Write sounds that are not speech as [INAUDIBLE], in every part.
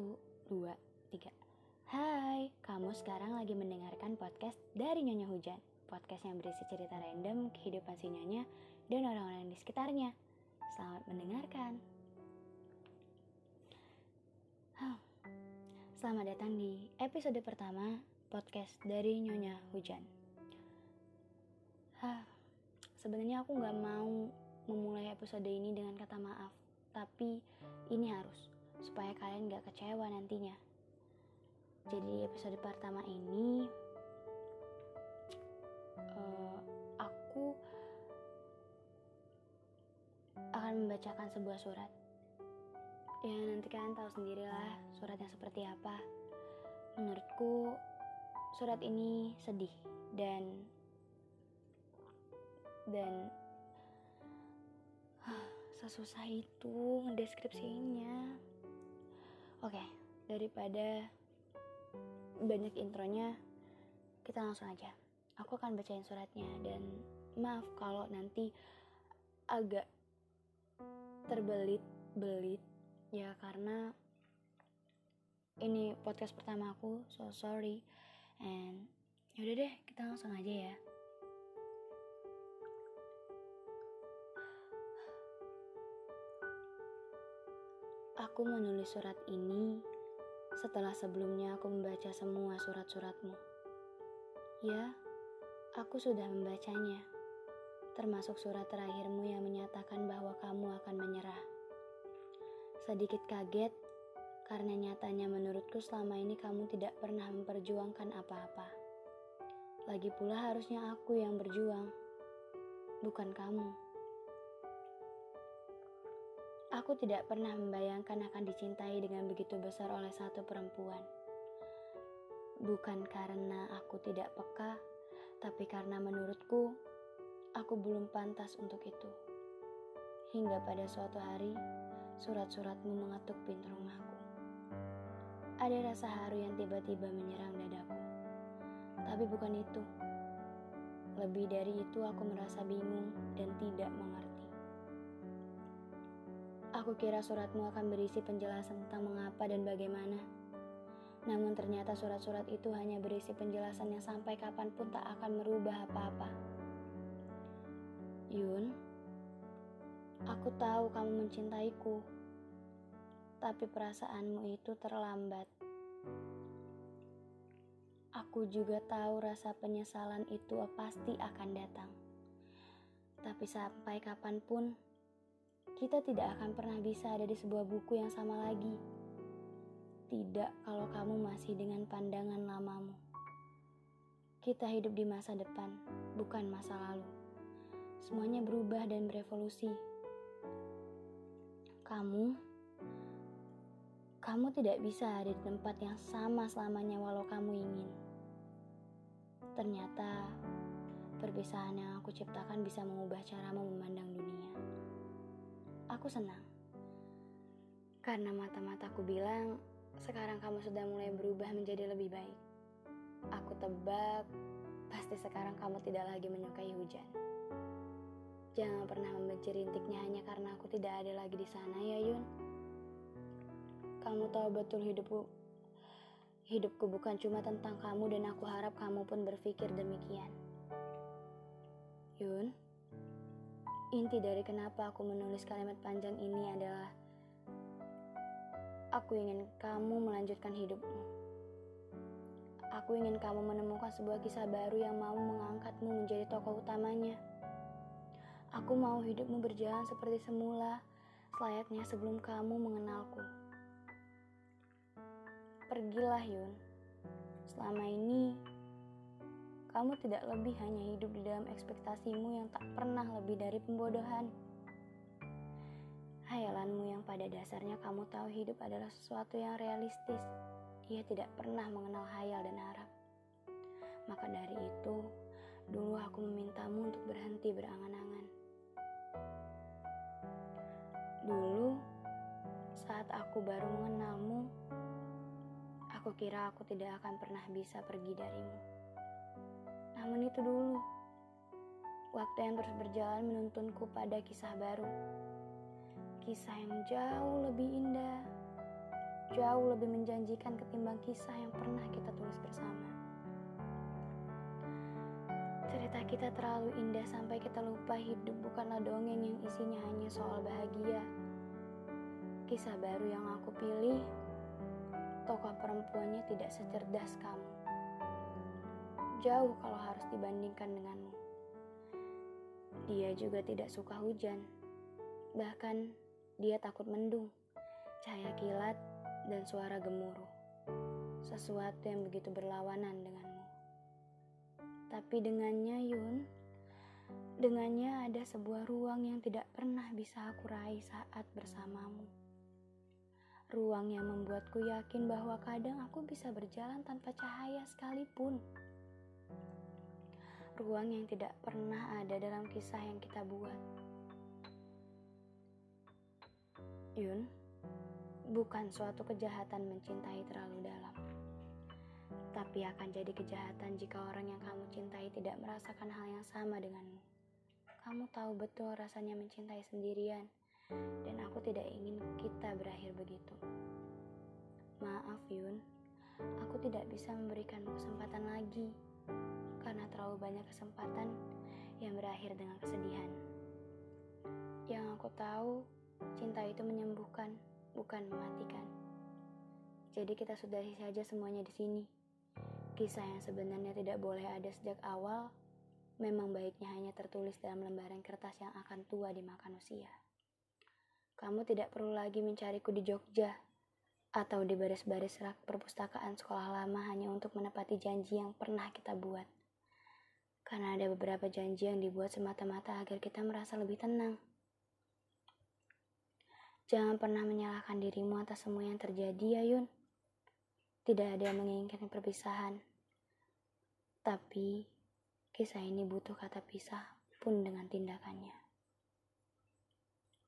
Satu, dua, tiga. Hai, kamu sekarang lagi mendengarkan podcast dari Nyonya Hujan. Podcast yang berisi cerita random kehidupan si Nyonya dan orang-orang di sekitarnya. Selamat mendengarkan. Huh. Selamat datang di episode pertama podcast dari Nyonya Hujan. Hah, sebenarnya aku nggak mau memulai episode ini dengan kata maaf, tapi ini harus supaya kalian gak kecewa nantinya. Jadi episode pertama ini uh, aku akan membacakan sebuah surat. Ya nanti kalian tahu sendirilah suratnya seperti apa. Menurutku surat ini sedih dan dan [SIGHS] sesusah itu ngedeskripsinya. Oke, daripada banyak intronya, kita langsung aja. Aku akan bacain suratnya dan maaf kalau nanti agak terbelit-belit ya karena ini podcast pertama aku, so sorry. And yaudah deh, kita langsung aja ya. Aku menulis surat ini setelah sebelumnya aku membaca semua surat-suratmu. Ya, aku sudah membacanya, termasuk surat terakhirmu yang menyatakan bahwa kamu akan menyerah. Sedikit kaget karena nyatanya menurutku selama ini kamu tidak pernah memperjuangkan apa-apa. Lagi pula harusnya aku yang berjuang, bukan kamu. Aku tidak pernah membayangkan akan dicintai dengan begitu besar oleh satu perempuan. Bukan karena aku tidak peka, tapi karena menurutku aku belum pantas untuk itu. Hingga pada suatu hari, surat-suratmu mengetuk pintu rumahku. Ada rasa haru yang tiba-tiba menyerang dadaku. Tapi bukan itu. Lebih dari itu aku merasa bingung dan tidak mengerti. Aku kira suratmu akan berisi penjelasan tentang mengapa dan bagaimana. Namun ternyata surat-surat itu hanya berisi penjelasan yang sampai kapan pun tak akan merubah apa-apa. Yun, aku tahu kamu mencintaiku, tapi perasaanmu itu terlambat. Aku juga tahu rasa penyesalan itu pasti akan datang. Tapi sampai kapan pun, kita tidak akan pernah bisa ada di sebuah buku yang sama lagi. Tidak kalau kamu masih dengan pandangan lamamu. Kita hidup di masa depan, bukan masa lalu. Semuanya berubah dan berevolusi. Kamu, kamu tidak bisa ada di tempat yang sama selamanya walau kamu ingin. Ternyata, perpisahan yang aku ciptakan bisa mengubah caramu memandang dunia aku senang. Karena mata-mataku bilang, sekarang kamu sudah mulai berubah menjadi lebih baik. Aku tebak, pasti sekarang kamu tidak lagi menyukai hujan. Jangan pernah membenci rintiknya hanya karena aku tidak ada lagi di sana ya Yun. Kamu tahu betul hidupku Hidupku bukan cuma tentang kamu dan aku harap kamu pun berpikir demikian. Yun, Inti dari kenapa aku menulis kalimat panjang ini adalah aku ingin kamu melanjutkan hidupmu. Aku ingin kamu menemukan sebuah kisah baru yang mau mengangkatmu menjadi tokoh utamanya. Aku mau hidupmu berjalan seperti semula, selayaknya sebelum kamu mengenalku. Pergilah, Yun. Selama ini, kamu tidak lebih hanya hidup di dalam ekspektasimu yang tak pernah lebih dari pembodohan. Hayalanmu yang pada dasarnya kamu tahu hidup adalah sesuatu yang realistis. Ia tidak pernah mengenal hayal dan harap. Maka dari itu, dulu aku memintamu untuk berhenti berangan-angan. Dulu, saat aku baru mengenalmu, aku kira aku tidak akan pernah bisa pergi darimu. Namun itu dulu. Waktu yang terus berjalan menuntunku pada kisah baru. Kisah yang jauh lebih indah. jauh lebih menjanjikan ketimbang kisah yang pernah kita tulis bersama. Cerita kita terlalu indah sampai kita lupa hidup bukanlah dongeng yang isinya hanya soal bahagia. Kisah baru yang aku pilih, tokoh perempuannya tidak secerdas kamu. Jauh kalau harus dibandingkan denganmu. Dia juga tidak suka hujan. Bahkan dia takut mendung, cahaya kilat, dan suara gemuruh. Sesuatu yang begitu berlawanan denganmu. Tapi dengannya Yun, dengannya ada sebuah ruang yang tidak pernah bisa aku raih saat bersamamu. Ruang yang membuatku yakin bahwa kadang aku bisa berjalan tanpa cahaya sekalipun. Ruang yang tidak pernah ada dalam kisah yang kita buat. Yun, bukan suatu kejahatan mencintai terlalu dalam. Tapi akan jadi kejahatan jika orang yang kamu cintai tidak merasakan hal yang sama denganmu. Kamu tahu betul rasanya mencintai sendirian, dan aku tidak ingin kita berakhir begitu. Maaf Yun, aku tidak bisa memberikanmu kesempatan lagi, terlalu banyak kesempatan yang berakhir dengan kesedihan. Yang aku tahu, cinta itu menyembuhkan bukan mematikan. Jadi kita sudahi saja semuanya di sini. Kisah yang sebenarnya tidak boleh ada sejak awal, memang baiknya hanya tertulis dalam lembaran kertas yang akan tua dimakan usia. Kamu tidak perlu lagi mencariku di Jogja atau di baris-baris rak perpustakaan sekolah lama hanya untuk menepati janji yang pernah kita buat. Karena ada beberapa janji yang dibuat semata-mata agar kita merasa lebih tenang. Jangan pernah menyalahkan dirimu atas semua yang terjadi ya Yun. Tidak ada yang menginginkan perpisahan. Tapi kisah ini butuh kata pisah pun dengan tindakannya.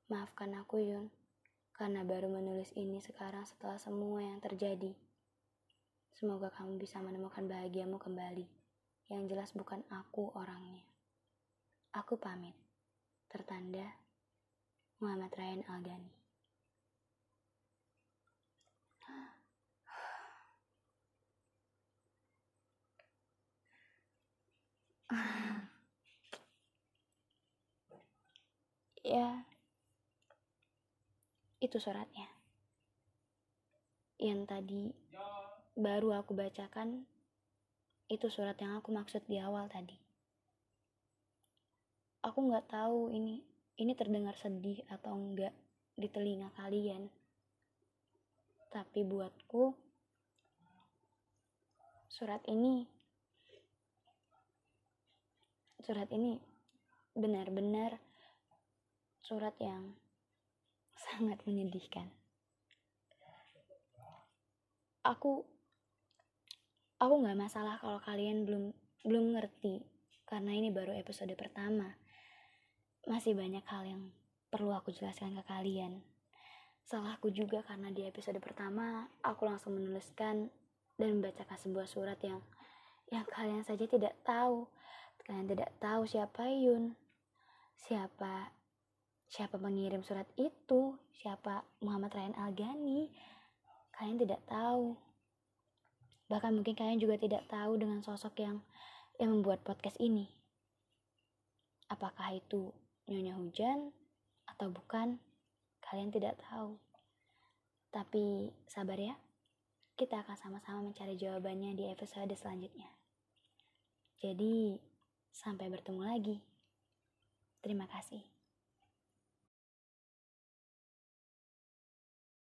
Maafkan aku Yun, karena baru menulis ini sekarang setelah semua yang terjadi. Semoga kamu bisa menemukan bahagiamu kembali. Yang jelas bukan aku orangnya. Aku pamit. Tertanda Muhammad Ryan Algani. [SIGHS] ya, itu suratnya. Yang tadi baru aku bacakan, itu surat yang aku maksud di awal tadi. Aku nggak tahu ini ini terdengar sedih atau enggak di telinga kalian. Tapi buatku, surat ini surat ini benar-benar surat yang sangat menyedihkan. Aku aku nggak masalah kalau kalian belum belum ngerti karena ini baru episode pertama. Masih banyak hal yang perlu aku jelaskan ke kalian. Salahku juga karena di episode pertama aku langsung menuliskan dan membacakan sebuah surat yang yang kalian saja tidak tahu Kalian tidak tahu siapa Yun, siapa siapa pengirim surat itu, siapa Muhammad Ryan Algani. Kalian tidak tahu. Bahkan mungkin kalian juga tidak tahu dengan sosok yang yang membuat podcast ini. Apakah itu Nyonya Hujan atau bukan? Kalian tidak tahu. Tapi sabar ya. Kita akan sama-sama mencari jawabannya di episode selanjutnya. Jadi, Sampai bertemu lagi. Terima kasih.